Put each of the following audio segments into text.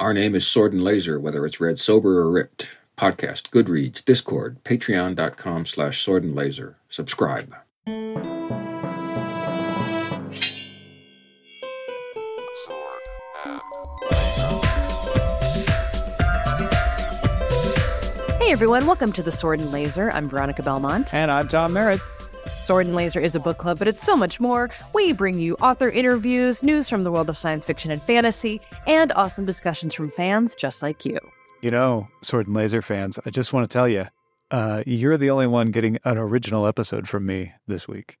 Our name is Sword and Laser, whether it's read sober or ripped. Podcast, Goodreads, Discord, patreon.com slash sword and laser. Subscribe. Hey everyone, welcome to the Sword and Laser. I'm Veronica Belmont. And I'm Tom Merritt. Sword and Laser is a book club, but it's so much more. We bring you author interviews, news from the world of science fiction and fantasy, and awesome discussions from fans just like you. You know, Sword and Laser fans, I just want to tell you, uh, you're the only one getting an original episode from me this week.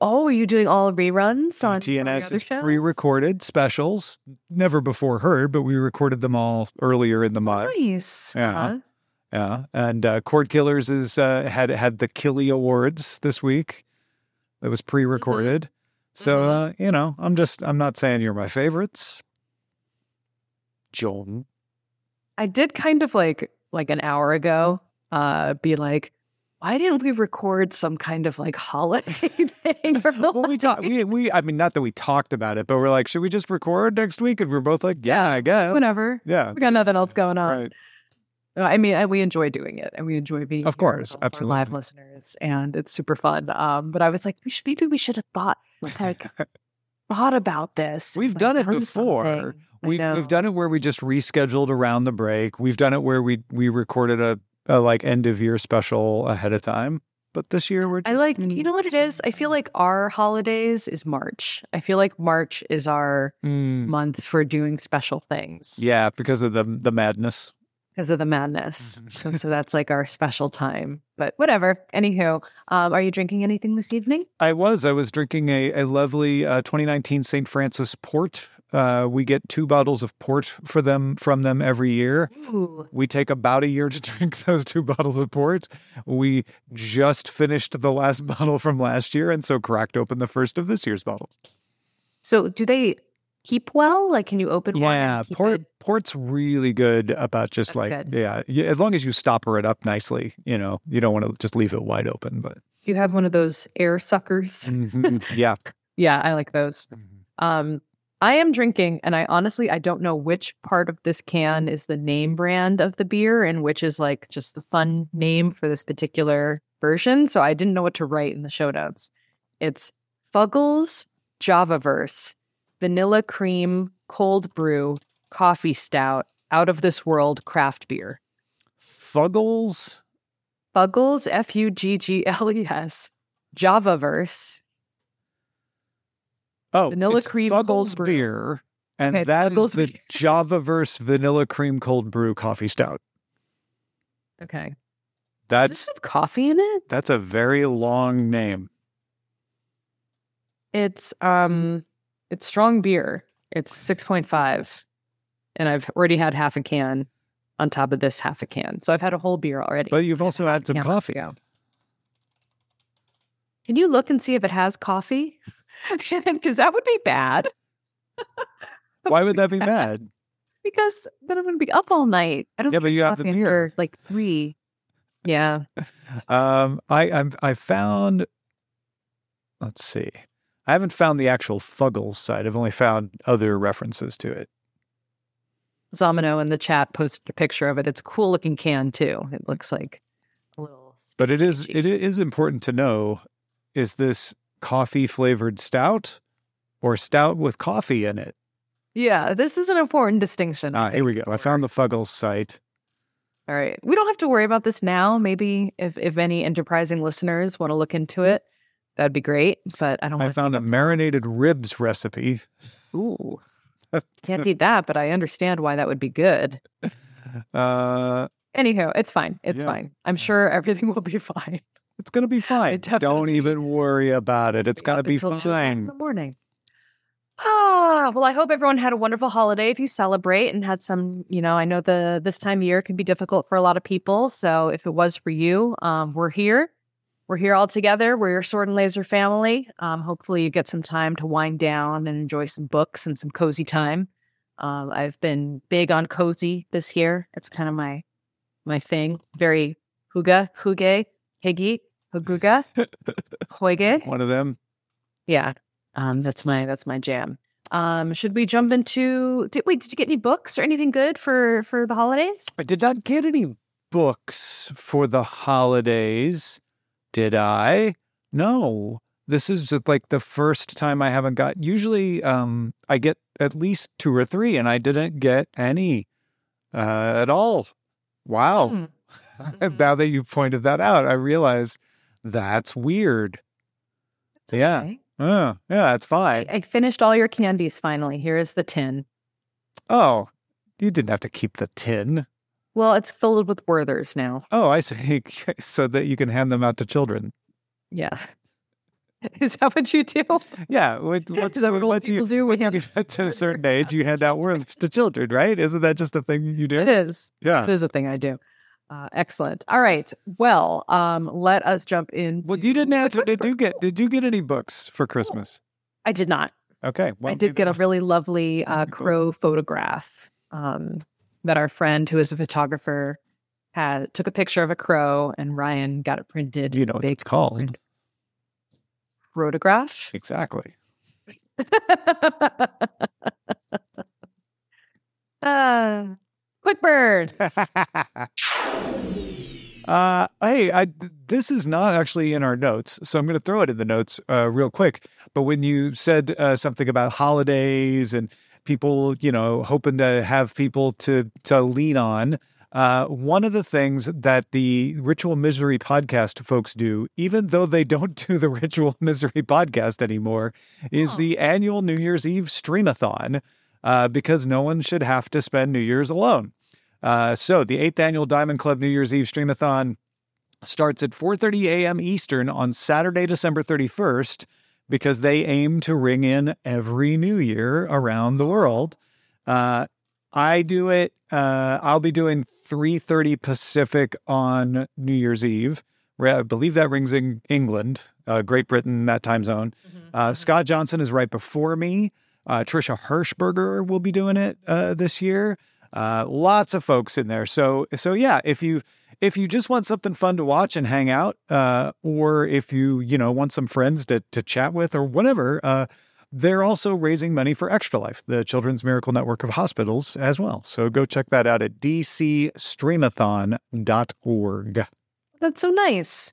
Oh, are you doing all reruns on TNS is pre-recorded specials, never before heard, but we recorded them all earlier in the month. Nice. Yeah. Uh-huh. Yeah, and uh, Cord Killers is uh, had had the Killy Awards this week. That was pre-recorded. So Mhm. uh, you know, I'm just I'm not saying you're my favorites. John. I did kind of like like an hour ago, uh, be like, why didn't we record some kind of like holiday thing for the Well, we talked. We, we I mean, not that we talked about it, but we're like, should we just record next week? And we're both like, yeah, I guess. whatever. Yeah. We got nothing else going on. Right. I mean, I- we enjoy doing it, and we enjoy being Of course, of live listeners, and it's super fun. Um, but I was like, we should maybe we should have thought like thought about this. We've like, done it done before. something. We've we've done it where we just rescheduled around the break. We've done it where we we recorded a, a like end of year special ahead of time. But this year we're just I like, you know what it is? I feel like our holidays is March. I feel like March is our Mm, month for doing special things. yeah, because of the the madness. Because of the madness. Mm-hmm. so that's like our special time. But whatever. Anywho, um, are you drinking anything this evening? I was. I was drinking a, a lovely uh, 2019 St. Francis port. Uh, we get two bottles of port for them from them every year. Ooh. We take about a year to drink those two bottles of port. We just finished the last bottle from last year, and so cracked open the first of this year's bottles. So do they keep well? Like, can you open one? Yeah, port port's really good about just That's like good. yeah, as long as you stopper it up nicely. You know, you don't want to just leave it wide open. But You have one of those air suckers. Mhm, yeah, Yeah, I like those. Um, I am drinking, and I honestly I don't know which part of this can is the name brand of the beer and which is like just the fun name for this particular version. So I didn't know what to write in the show notes. It's Fuggles Javaverse Vanilla Cream Cold Brew Coffee Stout Out of This World Craft Beer. Fuggles. Fuggles F U G G L E S Javaverse Oh, Vanilla it's cream Fuggles cold brew. beer, and Okay, that is Fuggles the beer. Javaverse Vanilla Cream Cold Brew Coffee Stout. Okay. That's coffee in it? that's a very long name. It's um it's strong beer. It's 6.5 and I've already had half a can on top of this half a can. So I've had a whole beer already. But you've also had some coffee. go. Can you look and see if it has coffee? Cuz that would be bad. Why would that be bad? Because then I'm going to be up all night. I don't Yeah, but you have the beer. after, like 3. Yeah. Um, I I'm, I found. Let's see. I haven't found the actual Fuggles site. I've only found other references to it. Zomino in the chat posted a picture of it. It's a cool looking can too. It looks like a little But it is it is important to know: is this coffee flavored stout or stout with coffee in it? Yeah, this is an important distinction. Ah, here we go. I found the Fuggles site. All right. We don't have to worry about this now. Maybe if, if any enterprising listeners want to look into it, that'd be great. But I don't I found a marinated ribs recipe. Ooh. Can't eat that, but I understand why that would be good. Uh, Anyhow, it's fine. It's Yeah. fine. I'm sure everything will be fine. it's gonna be fine. Don't even worry about it. It's gonna be two in fine. the morning. Ah, well, I hope everyone had a wonderful holiday if you celebrate and had some, you know, I know the this time of year can be difficult for a lot of people. So if it was for you, um, we're here. We're here all together. We're your sword and laser family. Um, hopefully you get some time to wind down and enjoy some books and some cozy time. Um, I've been big on cozy this year. It's kind of my my thing. Very huga, huge, higgy, huguga, hoige. One of them. Yeah. Um, that's my that's my jam. Um, should we jump into? Did wait? Did you get any books or anything good for for the holidays? I did not get any books for the holidays. Did I? No. This is just like the first time I haven't got. Usually, um, I get at least two or three, and I didn't get any uh, at all. Wow. Hmm. Mhm. now that you pointed that out, I realize that's weird. Yeah. Okay. Oh, yeah, that's I, fine. I finished all your candies finally. Here is the tin. Oh, you didn't have to keep the tin. Well, it's filled with Werthers now. Oh, I see. so that you can hand them out to children. Yeah. Is that what you do? Yeah. What, what's, Is that what old once you, people do? We you get to a certain age, you hand out words to children, right? Isn't that just a thing you do? It is. Yeah. It is a thing I do. Uh, excellent. All right. Well, um, let us jump in. Well, you didn't answer. Did you get? Did you get any books for Christmas? I did not. Okay. Well, I did get a really lovely uh, crow photograph um, that our friend, who is a photographer, had took a picture of a crow, and Ryan got it printed. You know what it's called. Photograph. Exactly. uh, quick birds. uh, hey, I, this is not actually in our notes, so I'm going to throw it in the notes uh, real quick. But when you said uh, something about holidays and people, you know, hoping to have people to to lean on, uh, one of the things that the Ritual Misery podcast folks do, even though they don't do the Ritual Misery podcast anymore, is Oh. the annual New Year's Eve streamathon. Uh, because no one should have to spend New Year's alone. Uh, so the eighth annual Diamond Club New Year's Eve Streamathon starts at 4:30 a.m. Eastern on Saturday, December 31st, because they aim to ring in every New Year around the world. Uh, I do it. Uh, I'll be doing 3:30 Pacific on New Year's Eve. I believe that rings in England, uh, Great Britain, that time zone. Uh, Scott Johnson is right before me. Uh, Trisha Hirschberger will be doing it uh, this year. Uh, lots of folks in there. So so yeah, if you if you just want something fun to watch and hang out, uh, or if you you know want some friends to to chat with or whatever, uh, they're also raising money for Extra Life, the Children's Miracle Network of Hospitals, as well. So go check that out at dcstreamathon.org. That's so nice.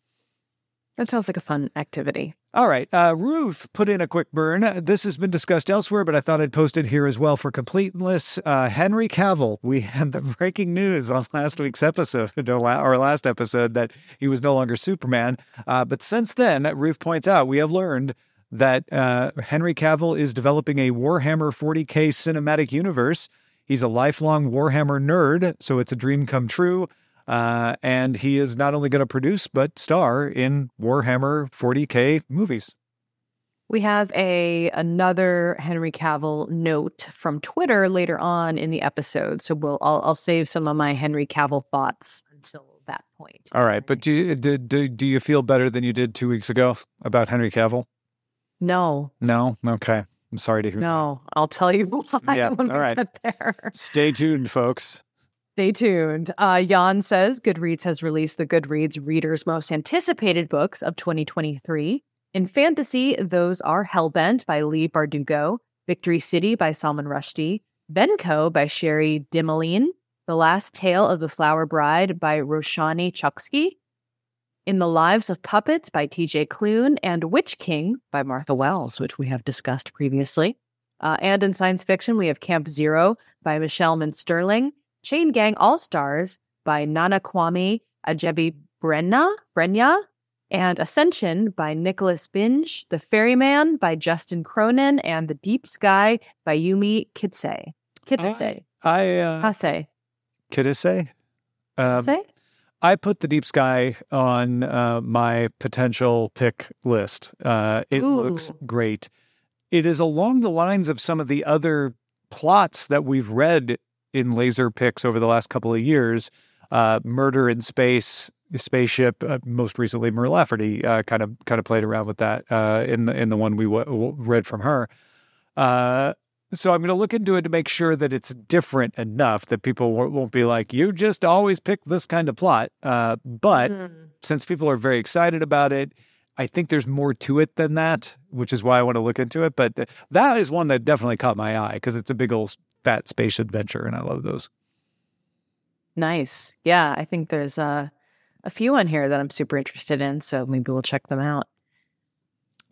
That sounds like a fun activity. All right. Uh, Ruth put in a quick burn. This has been discussed elsewhere, but I thought I'd post it here as well for completeness. Uh, Henry Cavill, we had the breaking news on last week's episode, or last episode, that he was no longer Superman. Uh, but since then, Ruth points out, we have learned that uh, Henry Cavill is developing a Warhammer 40K cinematic universe. He's a lifelong Warhammer nerd, so it's a dream come true. Uh, and he is not only going to produce but star in Warhammer 40k movies. We have a another Henry Cavill note from Twitter later on in the episode, so we'll I'll, I'll save some of my Henry Cavill thoughts until that point. All right, but do you, do, do, do you feel better than you did two weeks ago about Henry Cavill? No, No? Okay. I'm sorry to hear. no, I'll tell you why Yeah, when all we right. get there. Stay tuned, folks. Stay tuned. Uh, Jan says Goodreads has released the Goodreads readers' most anticipated books of 2023. In fantasy, those are Hellbent by Leigh Bardugo, Victory City by Salman Rushdie, VenCo by Cherie Dimaline, The Last Tale of the Flower Bride by Roshani Chokshi, In the Lives of Puppets by TJ Klune, and Witch King by Martha Wells, which we have discussed previously. Uh, and in science fiction, we have Camp Zero by Michelle Min Sterling, Chain Gang All Stars by Nana Kwame Adjei Brenna, Brenyah, and Ascension by Nicholas Binge, The Ferryman by Justin Cronin, and The Deep Sky by Yumi Kitse. Kitse. I, uh, Hase. Kitase? Um, Kitse? I put the Deep Sky on uh, my potential pick list. Uh, it looks great. It is along the lines of some of the other plots that we've read in laser picks over the last couple of years. Uh, Murder in Space, Spaceship. Uh, most recently, Mur Lafferty uh, kind of kind of played around with that uh, in the in the one we w- w- read from her. Uh, so I'm going to look into it to make sure that it's different enough that people won't won't be like, you just always pick this kind of plot. Uh, but Mm. since people are very excited about it, I think there's more to it than that, which is why I want to look into it. But that is one that definitely caught my eye because it's a big old fat space adventure, and I love those. Nice. Yeah, I think there's uh, a few on here that I'm super interested in, so maybe we'll check them out.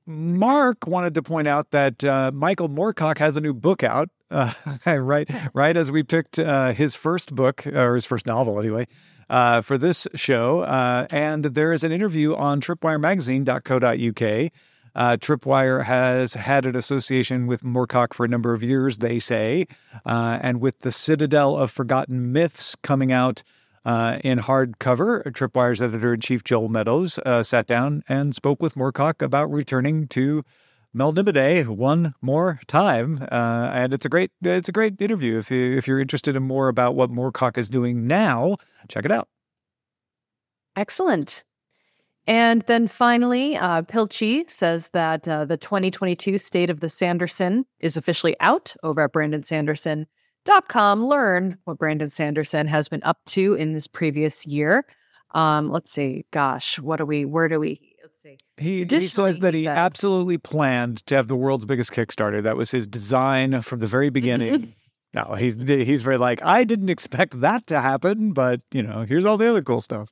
Mark wanted to point out that uh, Michael Moorcock has a new book out. Uh, right, right as we picked uh, his first book or his first novel, anyway, uh, for this show. Uh, and there is an interview on tripwiremagazine.co.uk. Uh, Tripwire has had an association with Moorcock for a number of years, they say. Uh, and with the Citadel of Forgotten Myths coming out uh, in hardcover, Tripwire's editor in chief Joel Meadows uh, sat down and spoke with Moorcock about returning to Melniboné one more time, uh, and it's a great it's a great interview. If you if you're interested in more about what Moorcock is doing now, check it out. Excellent. And then finally, uh, Pilchi says that uh, the 2022 State of the Sanderson is officially out over at BrandonSanderson.com. Learn what Brandon Sanderson has been up to in this previous year. Um, let's see. Gosh, what do we? Where do we? Let's see. He, he says that he, says, absolutely planned to have the world's biggest Kickstarter. That was his design from the very beginning. no, he's he's very like I didn't expect that to happen, but you know, here's all the other cool stuff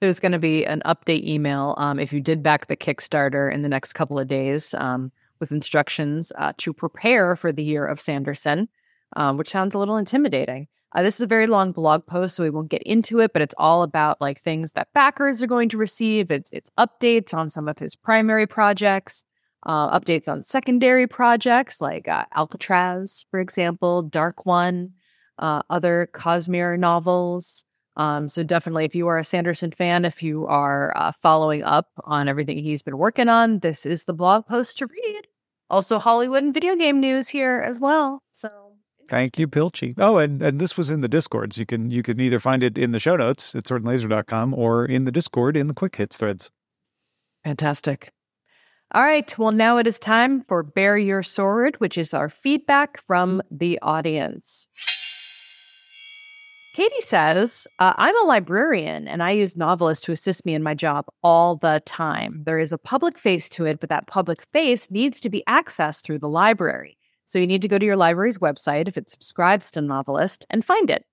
there's going to be an update email um, if you did back the Kickstarter in the next couple of days um, with instructions uh, to prepare for the year of Sanderson, um, which sounds a little intimidating. Uh, this is a very long blog post, so we won't get into it, but it's all about like things that backers are going to receive. It's it's updates on some of his primary projects, uh, updates on secondary projects like uh, Alcatraz, for example, Dark One, uh, other Cosmere novels. Um, so definitely, if you are a Sanderson fan, if you are uh, following up on everything he's been working on, this is the blog post to read. Also, Hollywood and video game news here as well. So thank you, Pilchi. Oh, and, and this was in the Discords. You can you can either find it in the show notes at swordandlaser.com or in the Discord in the quick hits threads. Fantastic. All right. Well, now it is time for Bear Your Sword, which is our feedback from the audience. Katie says, uh, I'm a librarian and I use novelists to assist me in my job all the time. There is a public face to it, but that public face needs to be accessed through the library. So you need to go to your library's website if it subscribes to Novelist and find it.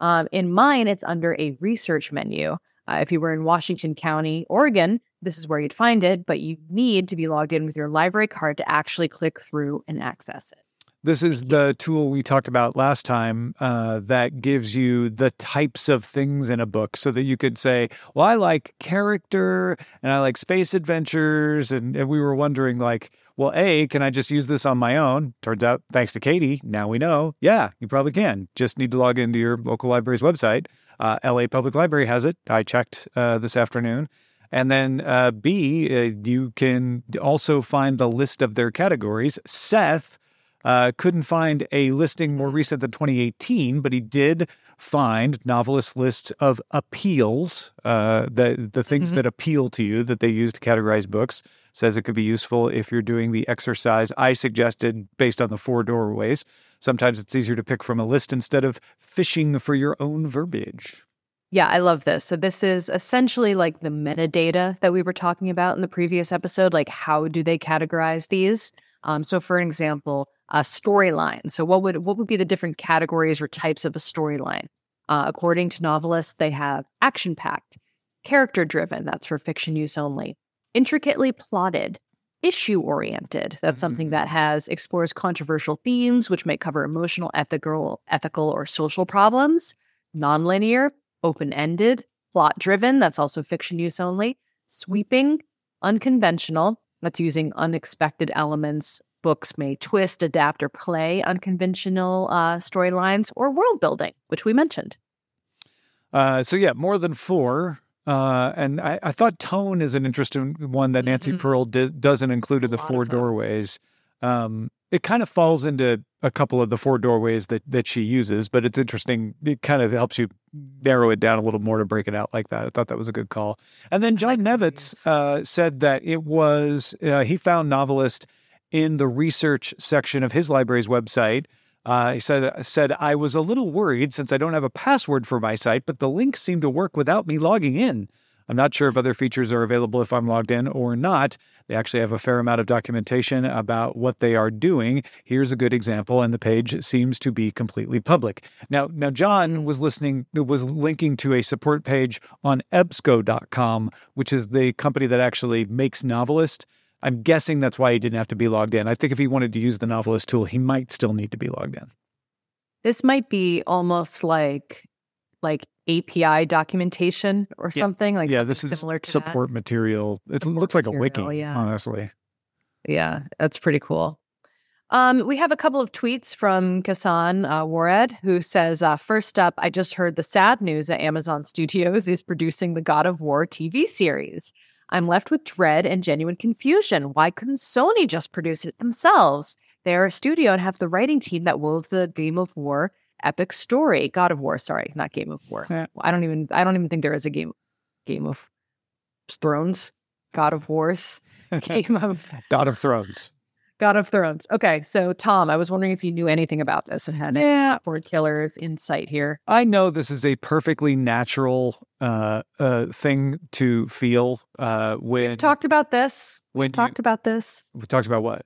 Um, in mine, it's under a research menu. Uh, if you were in Washington County, Oregon, this is where you'd find it, but you need to be logged in with your library card to actually click through and access it. This is the tool we talked about last time uh, that gives you the types of things in a book so that you could say, well, I like character and I like space adventures. And, and we were wondering, like, well, A, can I just use this on my own? Turns out, thanks to Katie, now we know, yeah, you probably can. Just need to log into your local library's website. Uh, LA Public Library has it. I checked uh, this afternoon. And then uh, B, uh, you can also find the list of their categories. Seth uh, couldn't find a listing more recent than 2018, but he did find novelist lists of appeals, uh, the the things mm-hmm. that appeal to you that they use to categorize books. Says it could be useful if you're doing the exercise I suggested based on the four doorways. Sometimes it's easier to pick from a list instead of fishing for your own verbiage. Yeah, I love this. So, this is essentially like the metadata that we were talking about in the previous episode. Like, how do they categorize these? Um, so, for example, a storyline. So, what would what would be the different categories or types of a storyline? Uh, according to novelists, they have action packed, character driven. That's for fiction use only. Intricately plotted, issue oriented. That's something mm-hmm. that has explores controversial themes, which may cover emotional, ethical, ethical, or social problems. Nonlinear, open ended, plot driven. That's also fiction use only. Sweeping, unconventional. That's using unexpected elements books may twist, adapt, or play unconventional uh, storylines or world building, which we mentioned. Uh, so, yeah, more than four. Uh, and I, I, thought tone is an interesting one that Nancy mm-hmm. Pearl di- doesn't include in the four doorways. Um, it kind of falls into a couple of the four doorways that, that she uses, but it's interesting. It kind of helps you narrow it down a little more to break it out like that. I thought that was a good call. And then John Nevitz uh, said that it was, uh, he found novelist in the research section of his library's website. Uh, he said, said, I was a little worried since I don't have a password for my site, but the links seem to work without me logging in. I'm not sure if other features are available if I'm logged in or not. They actually have a fair amount of documentation about what they are doing. Here's a good example, and the page seems to be completely public. Now, now John was listening, was linking to a support page on EBSCO.com, which is the company that actually makes Novelist. I'm guessing that's why he didn't have to be logged in. I think if he wanted to use the Novelist tool, he might still need to be logged in. This might be almost like like API documentation or Yeah. something like yeah, this is similar to support material. It Support looks like a wiki, yeah. honestly. Yeah, that's pretty cool. Um, we have a couple of tweets from Kasan uh, Wared, who says, uh, First up, I just heard the sad news that Amazon Studios is producing the God of War TV series. I'm left with dread and genuine confusion. Why couldn't Sony just produce it themselves? They are a studio and have the writing team that wove the Game of War epic story. God of War, sorry, not Game of War. Yeah. I don't even I don't even think there is a game Game of Thrones, God of Wars, Game of God of Thrones. God of Thrones. Okay, so Tom, I was wondering if you knew anything about this and had any Yeah, Cord Killers insight here. I know this is a perfectly natural uh, uh, thing to feel uh, when We've talked about this. when talked about this. you, we talked about what?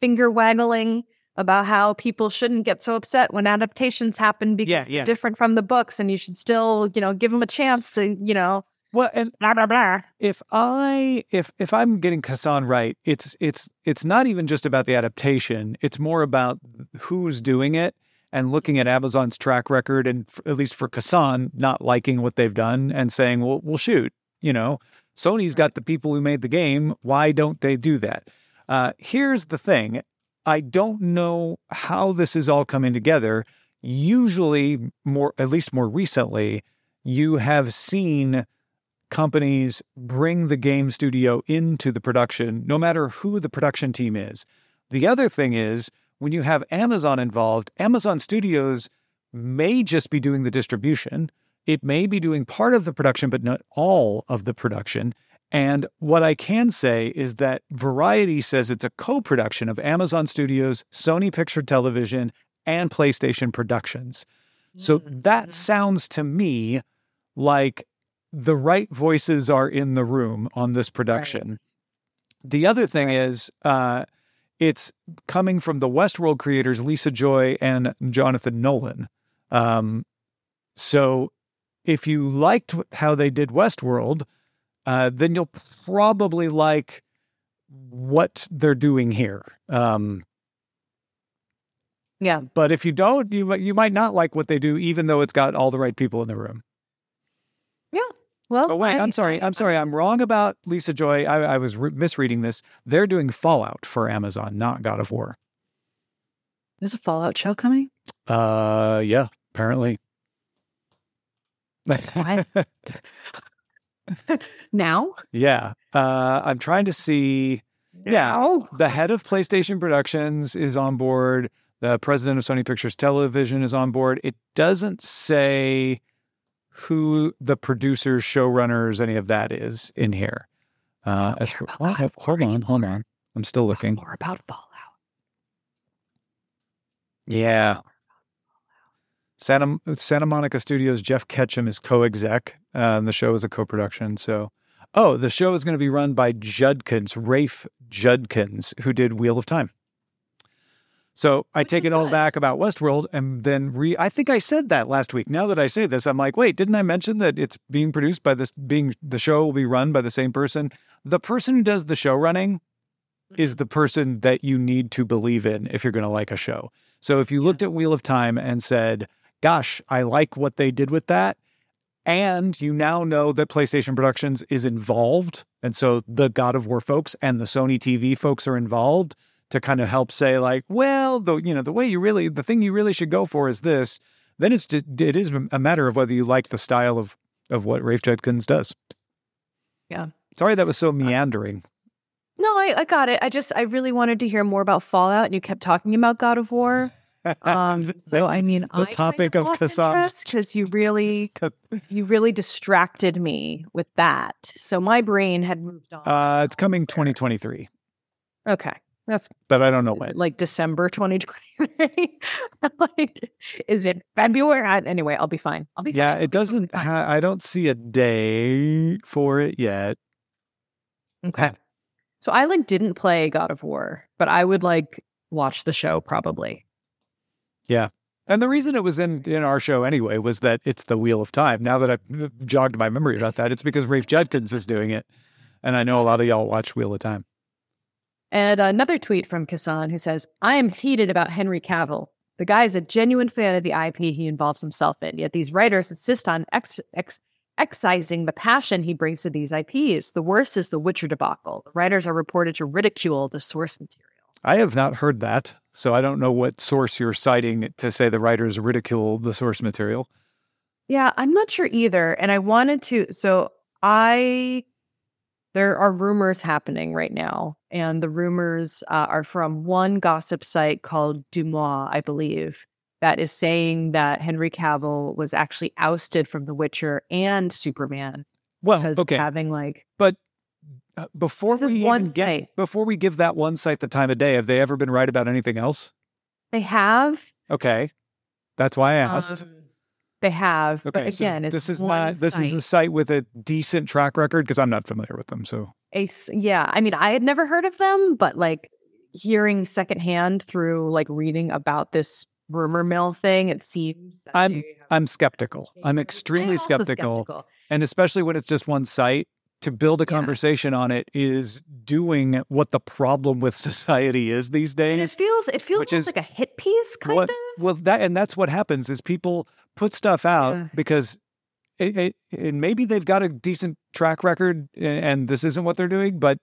Finger waggling about how people shouldn't get so upset when adaptations happen because Yeah, they're yeah. different from the books, and you should still, you know, give them a chance to, you know, Well, and blah blah blah. if I if if I'm getting Kassan right, it's it's it's not even just about the adaptation. It's more about who's doing it and looking at Amazon's track record, and f- at least for Kassan, not liking what they've done and saying, "Well, we'll shoot." You know, Sony's got the people who made the game. Why don't they do that? Uh, here's the thing: I don't know how this is all coming together. Usually, more at least more recently, you have seen companies bring the game studio into the production, no matter who the production team is. The other thing is, when you have Amazon involved, Amazon Studios may just be doing the distribution. It may be doing part of the production, but not all of the production. And what I can say is that Variety says it's a co production of Amazon Studios, Sony Picture Television, and PlayStation Productions. So that sounds to me like the right voices are in the room on this production. The other thing is, uh, it's coming from the Westworld creators, Lisa Joy and Jonathan Nolan. Um, so if you liked how they did Westworld, uh, then you'll probably like what they're doing here. Um, Yeah. but if you don't, you might- you might not like what they do, even though it's got all the right people in the room. Yeah. Well, Oh wait, I- I'm sorry. I- I'm sorry. I'm wrong about Lisa Joy. I, I was re- misreading this. They're doing Fallout for Amazon, not God of War. There's a Fallout show coming. Uh, yeah, apparently. What? Now? yeah. Uh, I'm trying to see. Yeah. The head of PlayStation Productions is on board. The president of Sony Pictures Television is on board. It doesn't say who the producers, showrunners, any of that is in here. Uh, as for, well, of hold on, hold on. I'm still looking. More about Fallout. Yeah. Santa Santa Monica Studios Jeff Ketcham is co-exec, uh, and the show is a co-production. So, oh, the show is going to be run by Judkins, Rafe Judkins, who did Wheel of Time. So I take it all back about Westworld, and then re. I think I said that last week. Now that I say this, I'm like, wait, didn't I mention that it's being produced by this? Being the show will be run by the same person. The person who does the show running is the person that you need to believe in if you're going to like a show. So if you looked at Wheel of Time and said, gosh, I like what they did with that, and you now know that PlayStation Productions is involved, and so the God of War folks and the Sony TV folks are involved to kind of help say like, well, the you know the way you really the thing you really should go for is this. Then it's just, it is a matter of whether you like the style of of what Rafe Judkins does. Yeah. Sorry that was so uh, meandering. No, I, I got it. I just I really wanted to hear more about Fallout, and you kept talking about God of War. Um, so I mean, The topic of Kassam's- because you really you really distracted me with that. So my brain had moved on. Uh, it's coming 2023. okay, That's but I don't know when. like December 2023. like, is it February? I- Anyway, I'll be fine. I'll be Yeah, fine. it doesn't. Ha- I don't see a day for it yet. Okay. So I like didn't play God of War, but I would like watch the show probably. And the reason it was in in our show anyway was that it's the Wheel of Time. Now that I've uh, jogged my memory about that, it's because Rafe Judkins is doing it, and I know a lot of y'all watch Wheel of Time. And another tweet from Kasan who says, I am heated about Henry Cavill. The guy is a genuine fan of the IP he involves himself in, yet these writers insist on ex- ex- excising the passion he brings to these IPs. The worst is the Witcher debacle. The writers are reported to ridicule the source material. I have not heard that, so I don't know what source you're citing to say the writers ridicule the source material. Yeah, I'm not sure either. And I wanted to, so I, there are rumors happening right now. And the rumors uh, are from one gossip site called DeuxMoi, I believe, that is saying that Henry Cavill was actually ousted from The Witcher and Superman Well, because okay, of having like, but before This is we one even get site. before we give that one site the time of day, have they ever been right about anything else? they have. Okay, that's why I asked. um, they have. okay, but so again, it's this is not this is a site. site with a decent track record because I'm not familiar with them. So a yeah i mean i had never heard of them but like hearing secondhand through like reading about this rumor mill thing it seems I'm- I'm skeptical. I'm extremely skeptical. skeptical. and especially when it's just one site to build a Yeah. conversation on it is doing what the problem with society is these and it days feels it feels Which is like a hit piece kind what of well that and that's what happens is people put stuff out Yeah. because it, it, and maybe they've got a decent track record a- and this isn't what they're doing but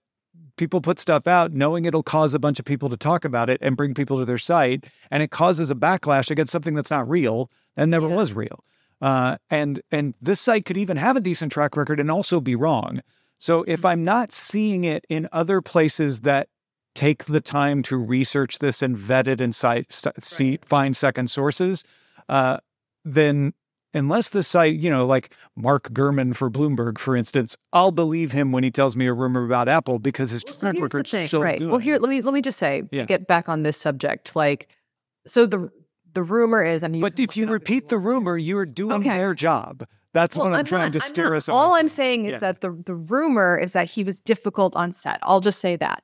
people put stuff out knowing it'll cause a bunch of people to talk about it and bring people to their site and it causes a backlash against something that's not real and never Yeah. was real uh, and and this site could even have a decent track record and also be wrong so if i'm not seeing it in other places that take the time to research this and vet it and cite, see, Right. find second sources, uh, then unless the site, you know, like Mark Gurman for Bloomberg, for instance, I'll believe him when he tells me a rumor about Apple because his Well, track the record's so right good. well here let me let me just say Yeah. to get back on this subject like so the the rumor is and but if you repeat the rumor, you're doing Okay. their job. That's what I'm, trying not- to steer not- us All away I'm saying is Yeah. that the the rumor is that he was difficult on set. I'll just say that.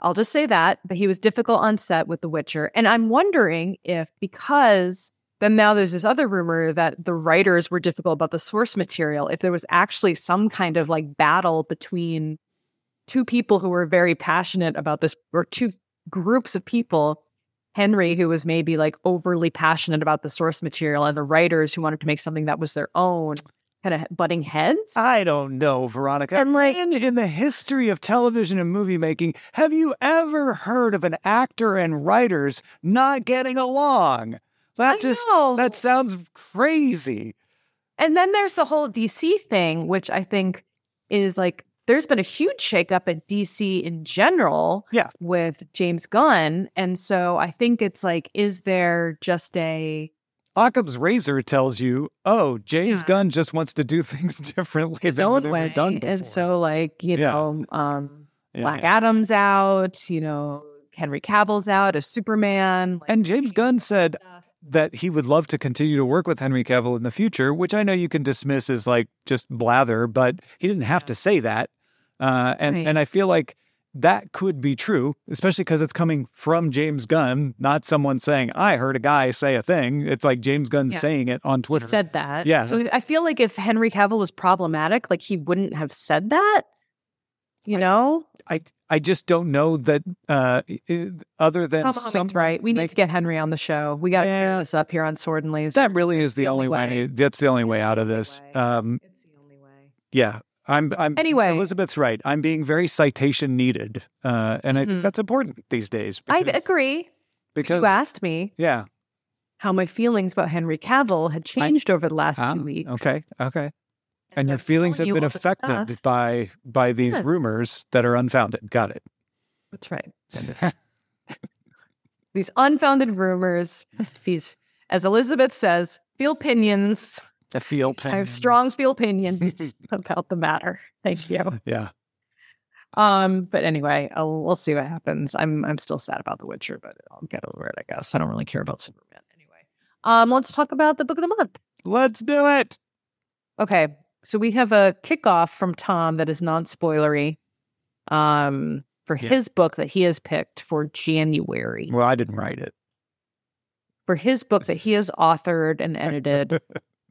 I'll just say that that he was difficult on set with The Witcher, and I'm wondering if because then now there's this other rumor that the writers were difficult about the source material. If there was actually some kind of like battle between two people who were very passionate about this, or two groups of people. Henry, who was maybe like overly passionate about the source material, and the writers who wanted to make something that was their own, kind of butting heads. I don't know, Veronica. And, like- in, in the history of television and movie making, have you ever heard of an actor and writers not getting along? That I just know. that sounds crazy. And then there's the whole DC thing, which I think is like there's been a huge shakeup at DC in general Yeah. with James Gunn. And so I think it's like, is there just a Occam's razor tells you, oh, James Yeah. Gunn just wants to do things differently his than own way? done before. And so like, you Yeah. know, um Yeah, Black. Adam's out, you know, Henry Cavill's out as Superman. like, And James Gunn said. That he would love to continue to work with Henry Cavill in the future, which I know you can dismiss as like just blather, but he didn't have to say that. Uh, and Right. and I feel like that could be true, especially because it's coming from James Gunn, not someone saying, "I heard a guy say a thing." It's like James Gunn Yeah. saying it on He Twitter. said that. Yeah. So I feel like if Henry Cavill was problematic, like he wouldn't have said that. You know? I I just don't know that uh, other than Tom some right. We need make- to get Henry on the show. We got to Yeah. this up here on Sword and Laser. that really is the, the only way. way. That's the only way out of this. Um, it's the only way. yeah, I'm. I'm. Anyway. Elizabeth's right. I'm being very citation needed, uh, and I think Mhm. that's important these days. I agree. because you asked me yeah. how my feelings about Henry Cavill had changed over the last Ah, two weeks. okay. Okay. And so your I'm feelings have you been affected stuff. by by these Yes. rumors that are unfounded. Got it. That's right. These unfounded rumors, these, as Elizabeth says, feel opinions. I feel I have strong feel opinions about the matter. Thank you. Yeah. Um, but anyway, I'll, we'll see what happens. I'm I'm still sad about The Witcher, but I'll get over it. I guess I don't really care about Superman anyway. Um, let's talk about the book of the month. Let's do it. Okay, so we have a kickoff from Tom that is non-spoilery. Um, for Yeah. his book that he has picked for January. Well, I didn't write it. For his book that he has authored and edited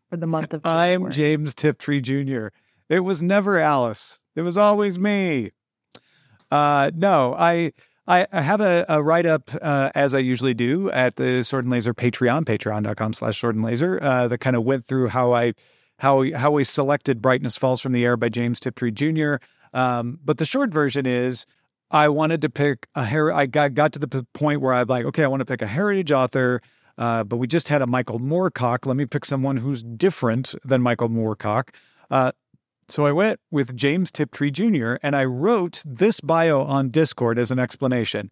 for the month of January. I'm James Tiptree Jr. It was never Alice. It was always me. Uh, no, I I, I have a, a write up uh, as I usually do at the Sword and Laser Patreon, patreon.com slash sword and laser, uh, that kind of went through how I how we, how we selected Brightness Falls from the Air by James Tiptree Jr. Um, but the short version is I wanted to pick a her- I got got to the p- point where I'm like, okay, I want to pick a heritage author. Uh, but we just had a Michael Moorcock. Let me pick someone who's different than Michael Moorcock. Uh, so I went with James Tiptree Jr. and I wrote this bio on Discord as an explanation.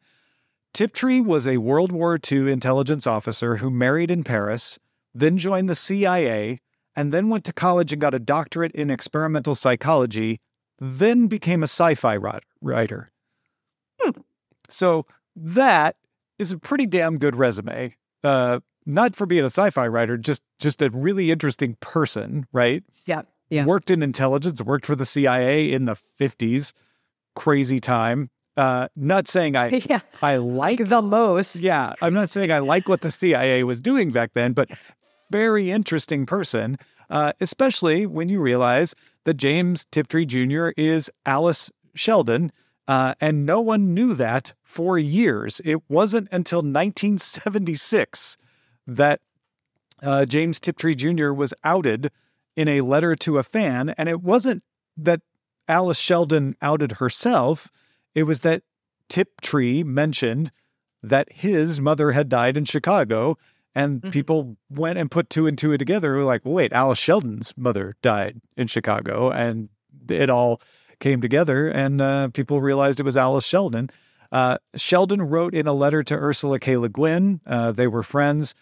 Tiptree was a World War II intelligence officer who married in Paris, then joined the CIA, and then went to college and got a doctorate in experimental psychology, then became a sci fi writer. Hmm. So that is a pretty damn good resume. Uh, not for being a sci-fi writer, just just a really interesting person, right? Yeah. Yeah. Worked in intelligence, worked for the CIA in the fifties. Crazy time. Uh, not saying I yeah, I like the most. yeah, I'm not saying I like what the CIA was doing back then, but very interesting person, uh, especially when you realize that James Tiptree Jr. is Alice Sheldon, uh, and no one knew that for years. It wasn't until 1976 that uh, James Tiptree Jr. was outed in a letter to a fan, and it wasn't that Alice Sheldon outed herself. It was that Tiptree mentioned that his mother had died in Chicago, and Mhm. people went and put two and two together. Were like, well, wait, Alice Sheldon's mother died in Chicago, and it all came together, and uh, people realized it was Alice Sheldon. Uh, Sheldon wrote in a letter to Ursula K. Le Guin. Uh, they were friends.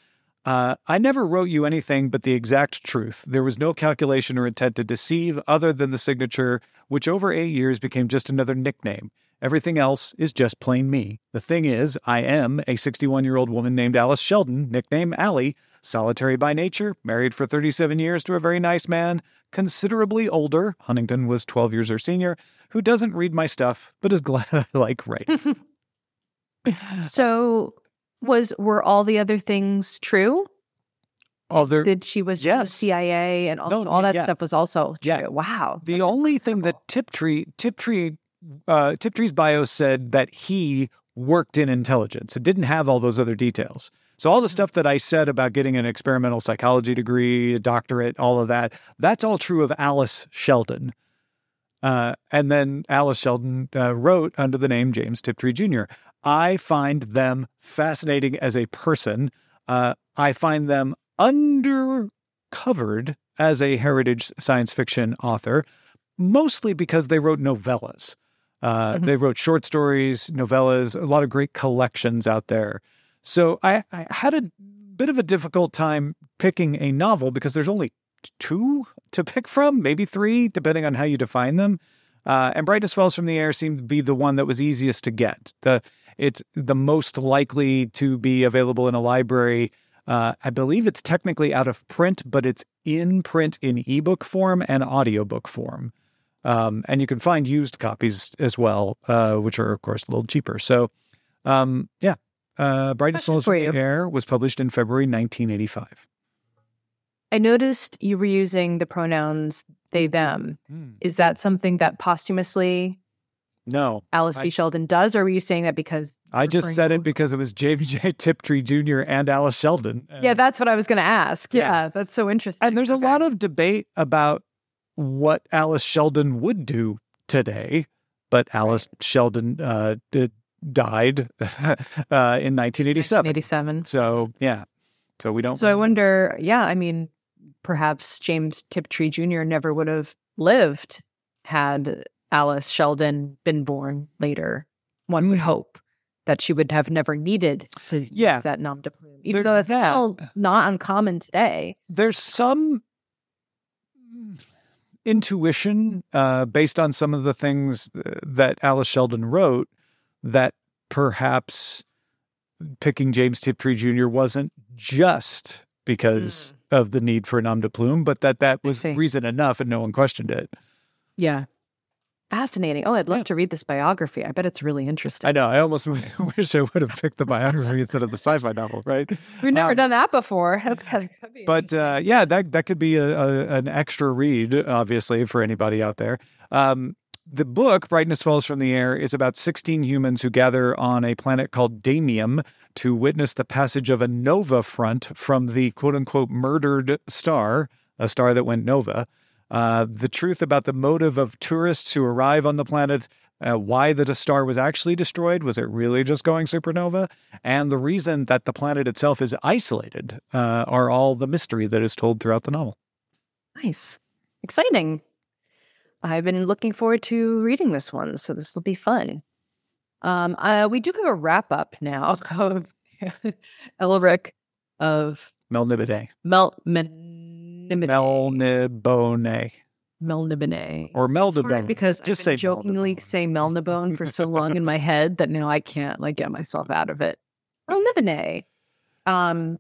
Uh, I never wrote you anything but the exact truth. There was no calculation or intent to deceive other than the signature, which over eight years became just another nickname. Everything else is just plain me. The thing is, I am a 61 year old woman named Alice Sheldon, nickname Allie, solitary by nature, married for 37 years to a very nice man, considerably older, Huntington was 12 years her senior, who doesn't read my stuff, but is glad I like writing. So was were all the other things true? Other, Did she was Yes. CIA and also No, all that yeah. stuff was also true. Yeah. Wow. The only thing that Tiptree Tiptree uh, Tiptree's bio said that he worked in intelligence. It didn't have all those other details. So all the stuff that I said about getting an experimental psychology degree, a doctorate, all of that, that's all true of Alice Sheldon. Uh, and then Alice Sheldon uh, wrote under the name James Tiptree Jr. I find them fascinating as a person. Uh, I find them undercovered as a heritage science fiction author, mostly because they wrote novellas. Uh, Mhm. They wrote short stories, novellas, a lot of great collections out there. So I, I had a bit of a difficult time picking a novel because there's only two to pick from, maybe three, depending on how you define them. Uh, and Brightness Falls from the Air seemed to be the one that was easiest to get. The it's the most likely to be available in a library. Uh, I believe it's technically out of print, but it's in print in ebook form and audiobook form. Um, and you can find used copies as well, uh, which are, of course, a little cheaper. So, um, yeah, uh, Brightness Question Falls you. the Air was published in February 1985. I noticed you were using the pronouns they them. Is that something that posthumously No, Alice I- B. Sheldon does, or were you saying that because I just said it because it was James J. Tiptree Jr. and Alice Sheldon. Yeah, that's what I was gonna ask. Yeah. Yeah, that's so interesting. And there's a lot of debate about what Alice Sheldon would do today, but Alice Sheldon uh, did, died uh, in 1987. 87. So yeah, so we don't. So I wonder, yeah, I mean, perhaps James Tiptree Jr. never would have lived had Alice Sheldon been born later. One would hope that she would have never needed to Yeah. use that nom de plume, even There's though that's that. still not uncommon today. There's some. Intuition uh, based on some of the things uh, that Alice Sheldon wrote that perhaps picking James Tiptree Jr. wasn't just because of the need for nom de plume, but that that was reason enough and no one questioned it. Yeah. Fascinating. Oh, I'd love Yeah. to read this biography. I bet it's really interesting. I know. I almost wish I would have picked the biography instead of the sci-fi novel, right? We've never um, done that before. That's kind of But uh, yeah, that that could be a, a, an extra read, obviously, for anybody out there. Um, the book "Brightness Falls from the Air" is about 16 humans who gather on a planet called Damiem to witness the passage of a nova front from the "quote-unquote" murdered star, a star that went nova. Uh, the truth about the motive of tourists who arrive on the planet, uh, why the star was actually destroyed, was it really just going supernova? And the reason that the planet itself is isolated uh, are all the mystery that is told throughout the novel. nice. Exciting. I've been looking forward to reading this one, so this will be fun. Um, uh, we do have a wrap up now of Elric of Melnibone. Mel Melnibone. Melnibone. Melnibone. Or Meldibone. because Just I've say jokingly Melnibone. say Melnibone for so long in my head that now I can't like get myself out of it. Melnibone. Um,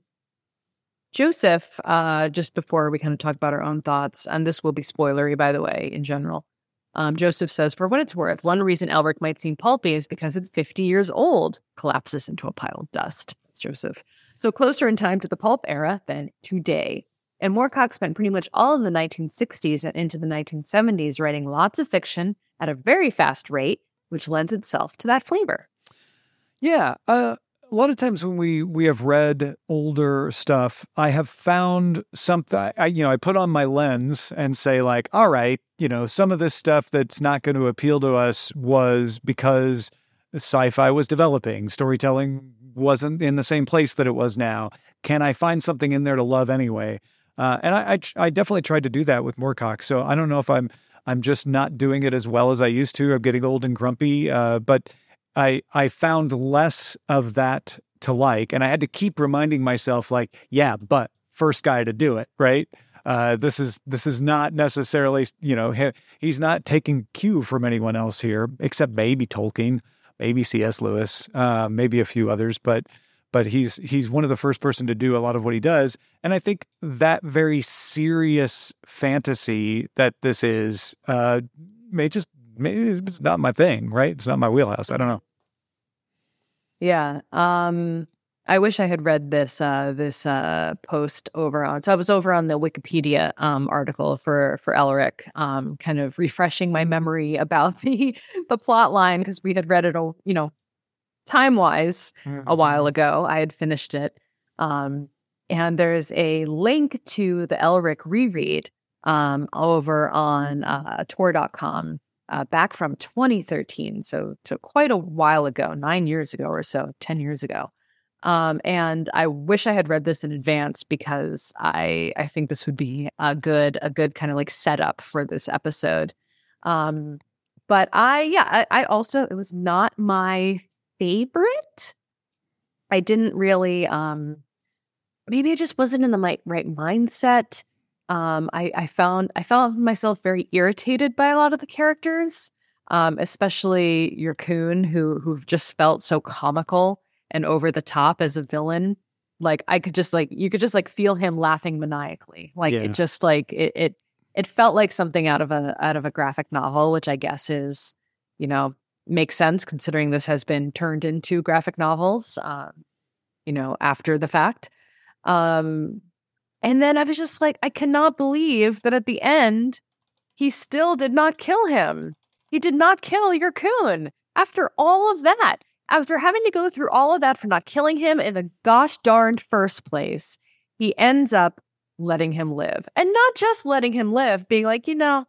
Joseph, uh, just before we kind of talk about our own thoughts, and this will be spoilery, by the way, in general. Um, Joseph says, for what it's worth, one reason Elric might seem pulpy is because it's 50 years old, collapses into a pile of dust. That's Joseph. So closer in time to the pulp era than today. And Moorcock spent pretty much all of the 1960s and into the 1970s writing lots of fiction at a very fast rate, which lends itself to that flavor. Yeah. Uh, a lot of times when we we have read older stuff, I have found something. I you know I put on my lens and say like, all right, you know, some of this stuff that's not going to appeal to us was because sci-fi was developing, storytelling wasn't in the same place that it was now. Can I find something in there to love anyway? Uh, and I, I I definitely tried to do that with Moorcock. So I don't know if I'm I'm just not doing it as well as I used to. I'm getting old and grumpy. Uh, but I I found less of that to like, and I had to keep reminding myself, like, yeah, but first guy to do it, right? Uh, this is this is not necessarily, you know, he, he's not taking cue from anyone else here, except maybe Tolkien, maybe C.S. Lewis, uh, maybe a few others, but but he's he's one of the first person to do a lot of what he does, and I think that very serious fantasy that this is uh, may just maybe it's not my thing, right? It's not my wheelhouse. I don't know. Yeah. Um I wish I had read this uh this uh post over on so I was over on the Wikipedia um article for for Elric, um kind of refreshing my memory about the the plot line because we had read it you know time wise a while ago. I had finished it. Um and there's a link to the Elric reread um over on uh tor.com uh, back from 2013, so so quite a while ago, nine years ago or so, ten years ago. Um, and I wish I had read this in advance because I I think this would be a good a good kind of like setup for this episode. Um, but I yeah I, I also it was not my favorite. I didn't really um maybe I just wasn't in the right mindset um, I, I found I found myself very irritated by a lot of the characters, um, especially Yyrkoon, who who've just felt so comical and over the top as a villain. Like I could just like you could just like feel him laughing maniacally. Like Yeah. it just like it, it it felt like something out of a out of a graphic novel, which I guess is you know makes sense considering this has been turned into graphic novels. Um, you know after the fact. Um, and then I was just like, I cannot believe that at the end, he still did not kill him. He did not kill Yyrkoon. After all of that, after having to go through all of that for not killing him in the gosh darned first place, he ends up letting him live. And not just letting him live, being like, you know,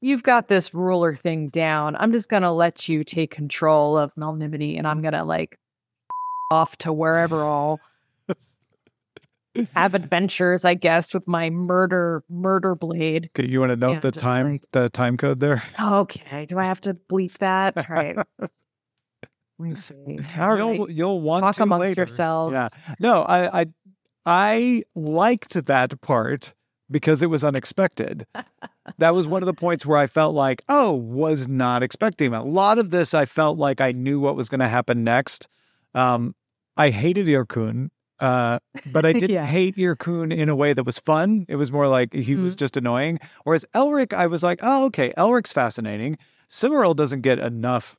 you've got this ruler thing down. I'm just going to let you take control of Melnimity and I'm going to like off to wherever all have adventures, I guess, with my murder murder blade. Okay, you want to note Yeah, the time like- the time code there? Okay, do I have to bleep that? All right. Let me see. All right. you'll you'll want to Talk to amongst later. yourselves. Yeah. No, I I I liked that part because it was unexpected. that was one of the points where I felt like, oh, was not expecting that. A lot of this, I felt like I knew what was going to happen next. Um, I hated Yyrkoon, uh, but I didn't Yeah. hate Yyrkoon in a way that was fun. It was more like he was just annoying. Whereas Elric, I was like, oh, okay, Elric's fascinating. Cymoril doesn't get enough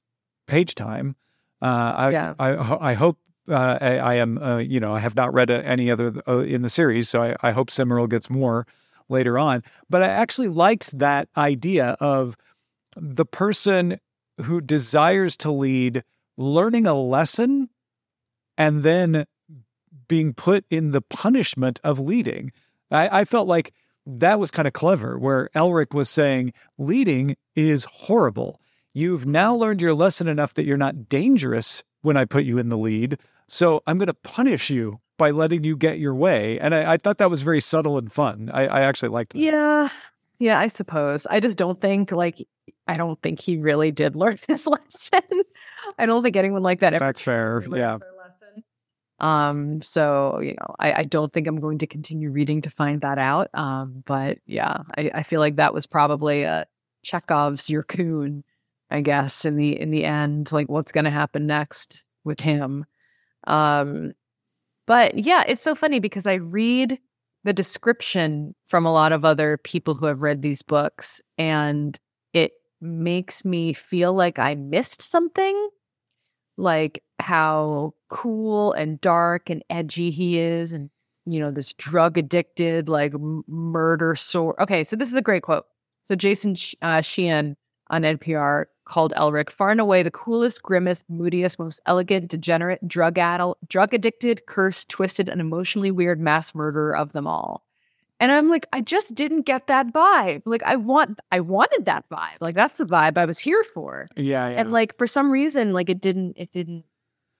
page time. Uh, I, Yeah. I, I hope. Uh, I, I am, uh, you know, I have not read uh, any other uh, in the series, so I, I hope Cymoril gets more later on. But I actually liked that idea of the person who desires to lead learning a lesson and then being put in the punishment of leading. I, I felt like that was kind of clever, where Elric was saying, leading is horrible. You've now learned your lesson enough that you're not dangerous when I put you in the lead. So I'm going to punish you by letting you get your way. And I, I thought that was very subtle and fun. I, I actually liked that. Yeah. Yeah, I suppose. I just don't think like I don't think he really did learn his lesson. I don't think anyone like that ever That's fair. Yeah. Um, so you know, I, I don't think I'm going to continue reading to find that out. Um, but yeah, I, I feel like that was probably a Chekhov's Yyrkoon, I guess, in the in the end, like what's gonna happen next with him. Um but yeah, it's so funny because I read the description from a lot of other people who have read these books and it makes me feel like I missed something like how cool and dark and edgy he is and you know this drug addicted like murder sword okay so this is a great quote. So jason uh, sheehan on npr called elric far and away the coolest grimmest moodiest most elegant degenerate drug addled drug addicted cursed twisted and emotionally weird mass murderer of them all and i'm like i just didn't get that vibe like i want i wanted that vibe like that's the vibe i was here for Yeah. yeah. and like for some reason like it didn't it didn't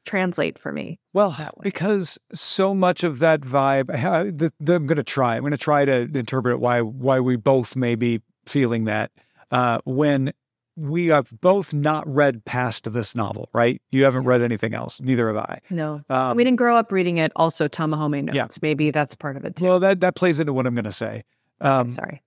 translate for me Well, because so much of that vibe, I- the, the, I'm going to try. I'm going to try to interpret why why we both may be feeling that uh, when we have both not read past this novel, right? You haven't read anything else. Neither have I. no Um, we didn't grow up reading it also tamahome notes Yeah. maybe that's part of it too well, that that plays into what I'm going to say. Um, sorry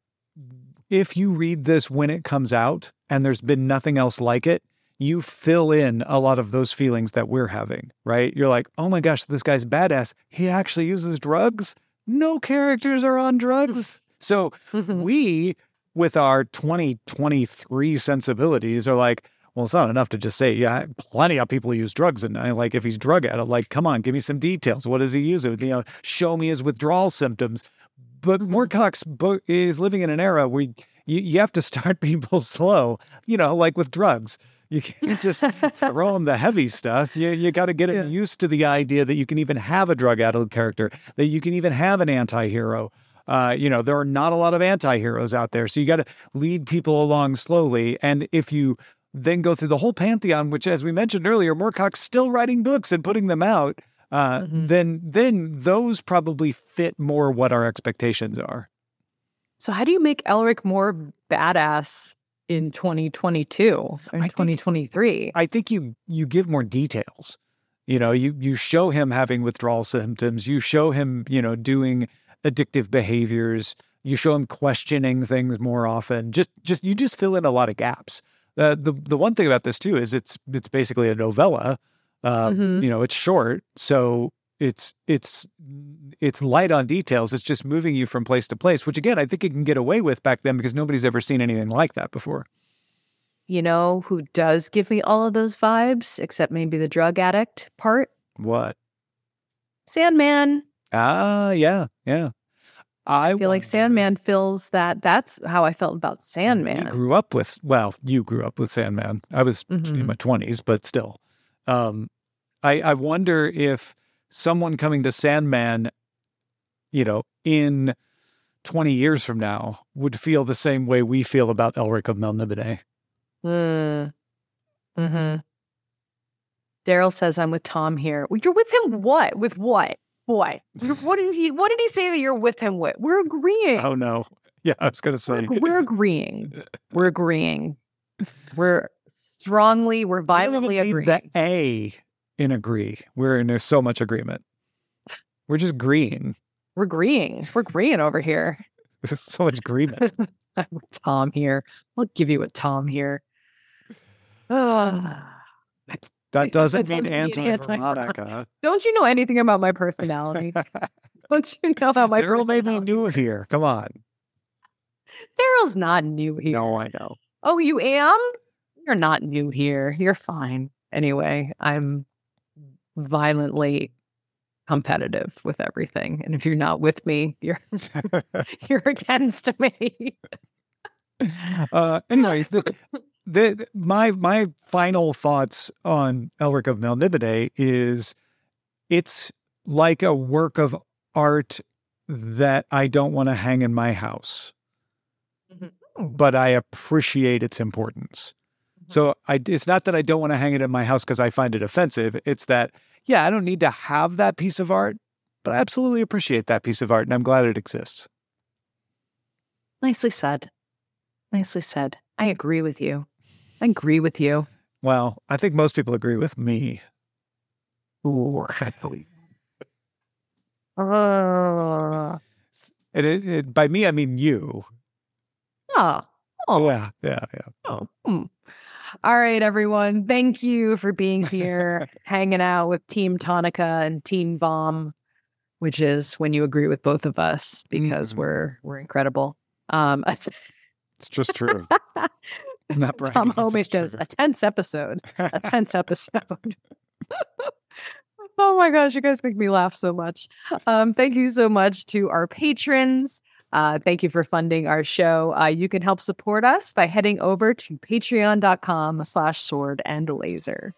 if you read this when it comes out and there's been nothing else like it, you fill in a lot of those feelings that we're having, right? You're like, oh my gosh, this guy's badass. He actually uses drugs. No characters are on drugs. So we, with our 2023 sensibilities, are like, well, it's not enough to just say, yeah, plenty of people use drugs. And I like, if he's drug addict, like, come on, give me some details. What does he use? You know, show me his withdrawal symptoms. But mm-hmm. Moorcock's book is living in an era where you, you have to start people slow, you know, like with drugs. You can't just throw them the heavy stuff. You, you got to get them Yeah. used to the idea that you can even have a drug addled character, that you can even have an anti hero. Uh, you know, there are not a lot of anti heroes out there. So you got to lead people along slowly. And if you then go through the whole pantheon, which, as we mentioned earlier, Moorcock's still writing books and putting them out, uh, Mhm. then then those probably fit more what our expectations are. so how do you make elric more badass in 2022 or in I think- 2023 I think you you give more details. You know, you you show him having withdrawal symptoms. You show him, you know, doing addictive behaviors. You show him questioning things more often. Just just you just fill in a lot of gaps. Uh, the the one thing about this too is it's it's basically a novella. Uh, Mhm. You know, it's short, so it's it's it's light on details. It's just moving you from place to place, which again I think it can get away with back then because nobody's ever seen anything like that before. you know who does give me all of those vibes except maybe the drug addict part What? sandman Ah, yeah, yeah. I I feel like Sandman fills that. That's how I felt about Sandman. You grew up with well, you grew up with Sandman. I was in Mhm. my twenties, but still. Um, I I wonder if someone coming to Sandman, you know, in twenty years from now, would feel the same way we feel about Elric of Melniboné. Mm. Hmm. Daryl says, "I'm with Tom here." Well, you're with him. What? With what? What? What did he? What did he say that you're with him with? We're agreeing. Oh no, yeah, I was gonna say. We're, we're agreeing. We're agreeing. We're strongly. We're We don't even violently agreeing. the A in agree. We're in there's so much agreement. We're just agreeing. We're agreeing. We're agreeing over here. There's so much agreement. Tom here. I'll give you a Tom here. That doesn't mean anti-Veronica. Don't you know anything about my personality? Don't you know how my Daryl may be new here. Come on. Daryl's not new here. No, I know. Oh, you am? You're not new here. You're fine. Anyway, I'm violently competitive with everything. And if you're not with me, you're you're against me. uh, anyway, the, the my my final thoughts on Elric of Melniboné is it's like a work of art that I don't want to hang in my house, Mhm. but I appreciate its importance. So I, it's not that I don't want to hang it in my house because I find it offensive. It's that, yeah, I don't need to have that piece of art, but I absolutely appreciate that piece of art and I'm glad it exists. Nicely said. Nicely said. I agree with you. I agree with you. Well, I think most people agree with me. Ooh. Uh, And it, it, by me, I mean you. oh. Oh. Yeah, yeah, yeah. Oh. hmm. All right, everyone. Thank you for being here, hanging out with Team Tonica and Team Vom, which is when you agree with both of us because Mhm. we're we're incredible. Um, It's just true. Not bragging, Tom always goes a tense episode, a tense episode. oh my gosh, you guys make me laugh so much. Um, thank you so much to our patrons. Uh, thank you for funding our show. Uh, you can help support us by heading over to patreon.com slash sword and laser.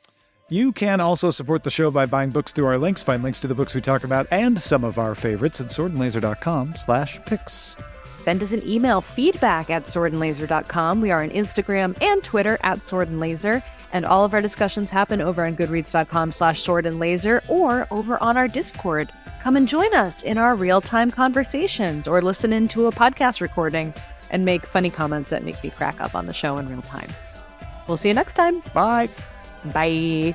You can also support the show by buying books through our links. Find links to the books we talk about and some of our favorites at swordandlaser.com slash picks. Send us an email feedback at swordandlaser.com. We are on Instagram and Twitter at swordandlaser. and all of our discussions happen over on goodreads.com slash sword and laser or over on our Discord. Come and join us in our real time conversations or listen into a podcast recording and make funny comments that make me crack up on the show in real time. We'll see you next time. Bye. Bye.